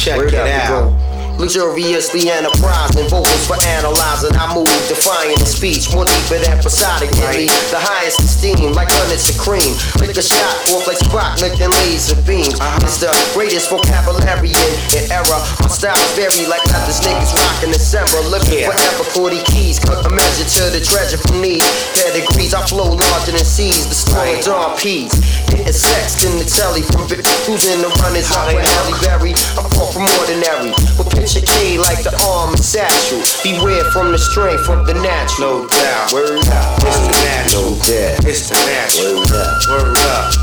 Check Word it out. Luxuriously enterprising, vocals for analyzing. I move, defying the speech, more deeper than Poseidon. Give me the highest esteem, like hundreds of cream. Lick a shot, off like Spock, licking laser beams. Uh-huh. It's the greatest vocabulary in, in era. My style vary like others niggas rocking December. Looking Yeah. forever, 40 keys, cut a measure to the treasure from these pedigrees. I flow larger than seas, the Right. Dawn Peas. Getting sex in the telly from bitch who's in the out they with Halle. Berry. I'm far from ordinary. But picture K like the arm and satchel. Beware from the strength of the natural. No doubt. Word up. It's the natural. No doubt. It's the natural. Word up. Word up.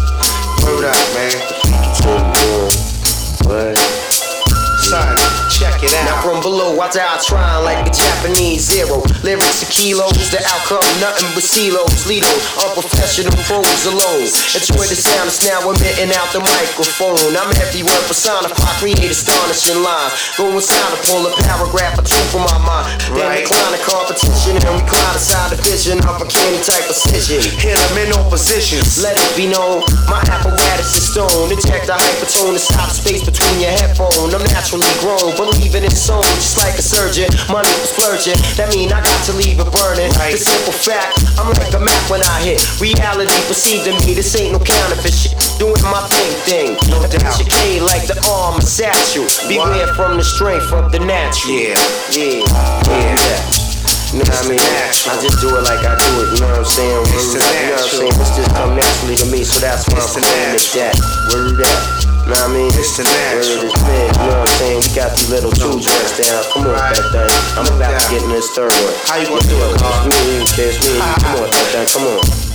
Word up, man. What? From below, I die trying like a Japanese zero. Lyrics are kilos, the outcome nothing but silos. Lido, unprofessional pros alone. Enjoy the sound that's now emitting out the microphone. I'm every word personified, create astonishing lines. Go inside and pull a paragraph, a truth from my mind. Then Right. decline the competition and the vision of a candy type precision. Hit them in all positions. Let it be known, my apparatus is stone. Inject the hypertone to stop space between your headphone. I'm naturally grown, believing in soul, just like a surgeon. Money for splurging, that mean I got to leave it burning. Right. The simple fact, I'm like a map when I hit. Reality perceived to me, this ain't no counterfeit shit. Doing my thing thing. No A doubt. K like the arm and satchel. Beware from the strength of the natural. Yeah. Yeah. Uh, yeah. You know what I mean? I just do it like I do it, you know what I'm saying? Word you know what I'm saying? It's just come naturally to me, so that's why I'm calling it that. Word up. You know what I mean? It's the natural. Word is you know what I'm saying? We got these little two joints down. Come on, Right. that thing. I'm about to get in this third one. How you gonna do it, Carl? me, it's me. Come on, that thing, come on.